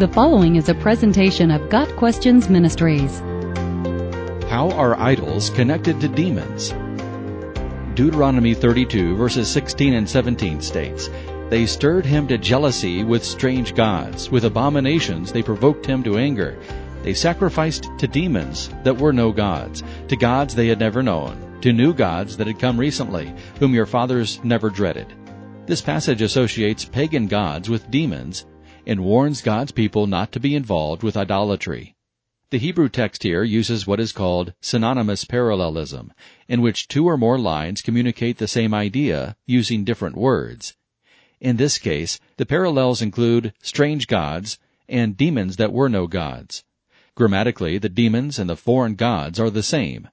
The following is a presentation of Got Questions Ministries. How are idols connected to demons? Deuteronomy 32 verses 16 and 17 states, They stirred him to jealousy with strange gods. With abominations they provoked him to anger. They sacrificed to demons that were no gods, to gods they had never known, to new gods that had come recently, whom your fathers never dreaded. This passage associates pagan gods with demons and warns God's people not to be involved with idolatry. The Hebrew text here uses what is called synonymous parallelism, in which two or more lines communicate the same idea using different words. In this case, the parallels include strange gods and demons that were no gods. Grammatically, the demons and the foreign gods are the same.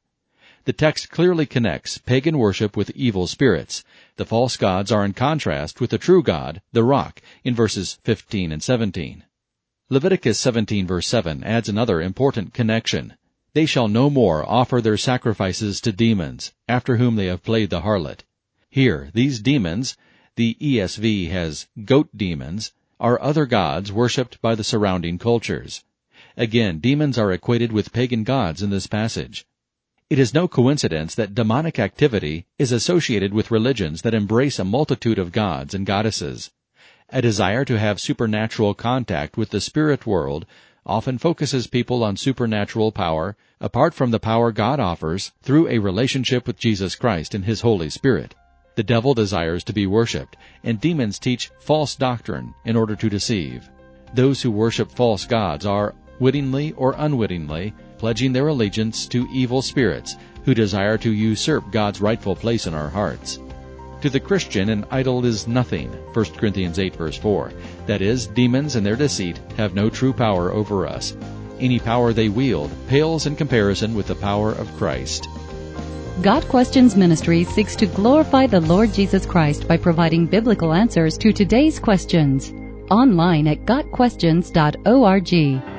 The text clearly connects pagan worship with evil spirits. The false gods are in contrast with the true God, the rock, in verses 15 and 17. Leviticus 17 verse 7 adds another important connection. They shall no more offer their sacrifices to demons, after whom they have played the harlot. Here, these demons, the ESV has goat demons, are other gods worshipped by the surrounding cultures. Again, demons are equated with pagan gods in this passage. It is no coincidence that demonic activity is associated with religions that embrace a multitude of gods and goddesses. A desire to have supernatural contact with the spirit world often focuses people on supernatural power apart from the power God offers through a relationship with Jesus Christ and His Holy Spirit. The devil desires to be worshipped, and demons teach false doctrine in order to deceive. Those who worship false gods are, wittingly or unwittingly, pledging their allegiance to evil spirits who desire to usurp God's rightful place in our hearts. To the Christian, an idol is nothing, 1 Corinthians 8 verse 4. That is, demons and their deceit have no true power over us. Any power they wield pales in comparison with the power of Christ. Got Questions Ministry seeks to glorify the Lord Jesus Christ by providing biblical answers to today's questions. Online at GotQuestions.org.